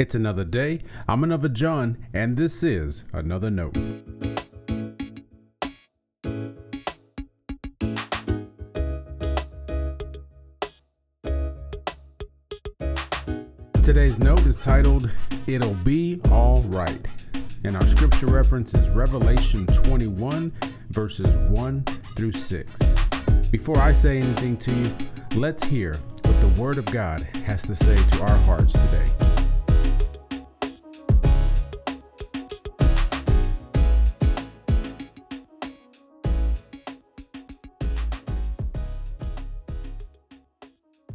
It's another day. I'm another John, and this is another note. Today's note is titled, It'll Be All Right. And our scripture reference is Revelation 21, verses 1 through 6. Before I say anything to you, let's hear what the Word of God has to say to our hearts today.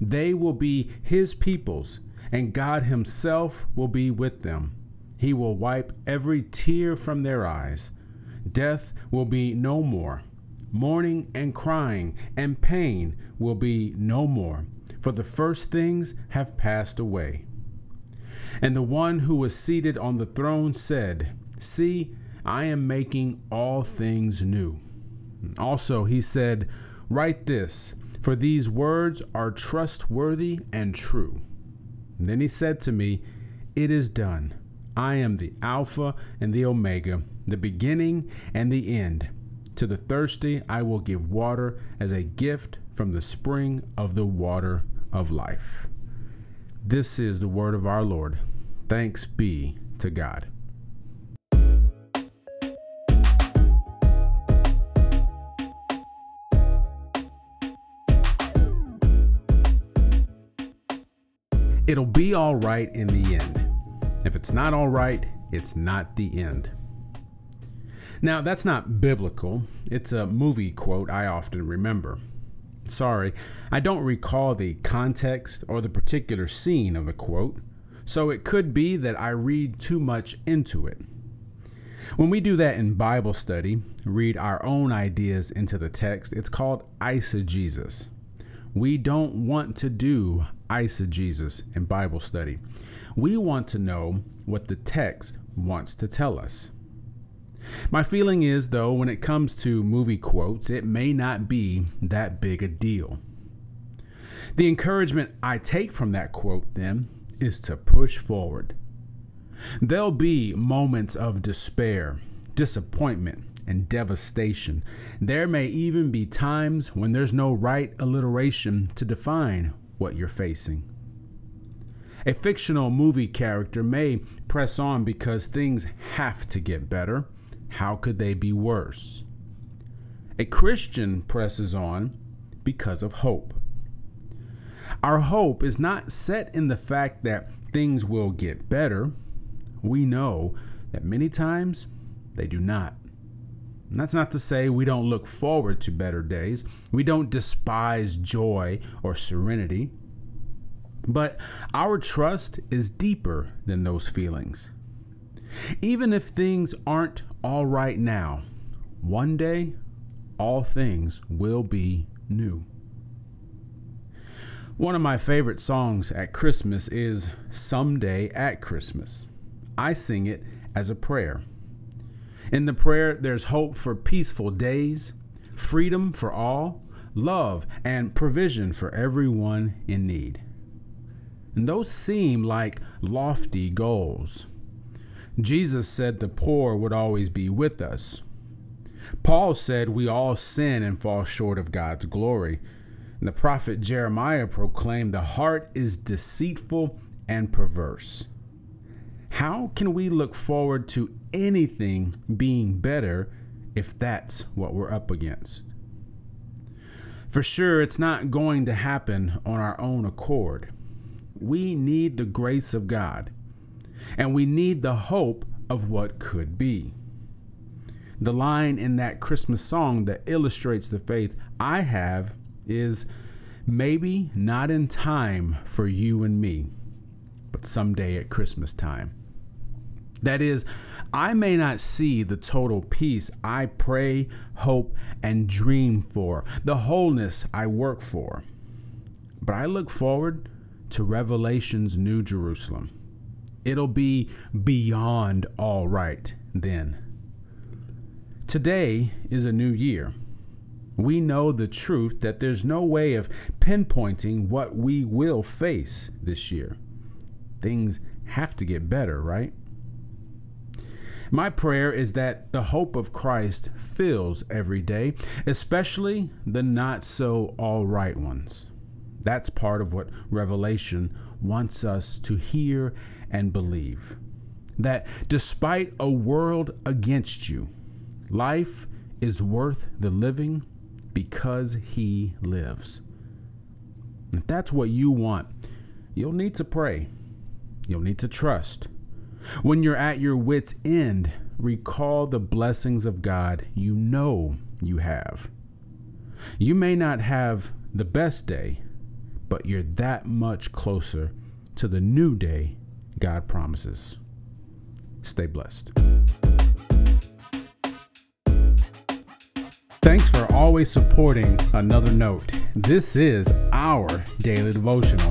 they will be his peoples, and God himself will be with them. He will wipe every tear from their eyes. Death will be no more. Mourning and crying and pain will be no more, for the first things have passed away. And the one who was seated on the throne said, See, I am making all things new. Also, he said, Write this for these words are trustworthy and true. And then he said to me, It is done. I am the Alpha and the Omega, the beginning and the end. To the thirsty I will give water as a gift from the spring of the water of life. This is the word of our Lord. Thanks be to God. It'll be all right in the end. If it's not all right, it's not the end. Now, that's not biblical. It's a movie quote I often remember. Sorry, I don't recall the context or the particular scene of the quote, so it could be that I read too much into it. When we do that in Bible study, read our own ideas into the text, it's called eisegesis. We don't want to do eisegesis in Bible study. We want to know what the text wants to tell us. My feeling is, though, when it comes to movie quotes, it may not be that big a deal. The encouragement I take from that quote, then, is to push forward. There'll be moments of despair, disappointment, and devastation. There may even be times when there's no right alliteration to define what you're facing. A fictional movie character may press on because things have to get better. How could they be worse? A Christian presses on because of hope. Our hope is not set in the fact that things will get better. We know that many times they do not. And that's not to say we don't look forward to better days. We don't despise joy or serenity. But our trust is deeper than those feelings. Even if things aren't all right now, one day all things will be new. One of my favorite songs at Christmas is Someday at Christmas. I sing it as a prayer. In the prayer, there's hope for peaceful days, freedom for all, love, and provision for everyone in need. And those seem like lofty goals. Jesus said the poor would always be with us. Paul said we all sin and fall short of God's glory. And the prophet Jeremiah proclaimed the heart is deceitful and perverse. How can we look forward to anything being better if that's what we're up against? For sure, it's not going to happen on our own accord. We need the grace of God, and we need the hope of what could be. The line in that Christmas song that illustrates the faith I have is maybe not in time for you and me but someday at Christmas time. That is, I may not see the total peace I pray, hope, and dream for, the wholeness I work for, but I look forward to Revelation's New Jerusalem. It'll be beyond all right then. Today is a new year. We know the truth that there's no way of pinpointing what we will face this year. Things have to get better, right? My prayer is that the hope of Christ fills every day, especially the not so all right ones. That's part of what Revelation wants us to hear and believe. That despite a world against you, life is worth the living because He lives. If that's what you want, you'll need to pray. You'll need to trust. When you're at your wits' end, recall the blessings of God you know you have. You may not have the best day, but you're that much closer to the new day God promises. Stay blessed. Thanks for always supporting Another Note. This is our daily devotional.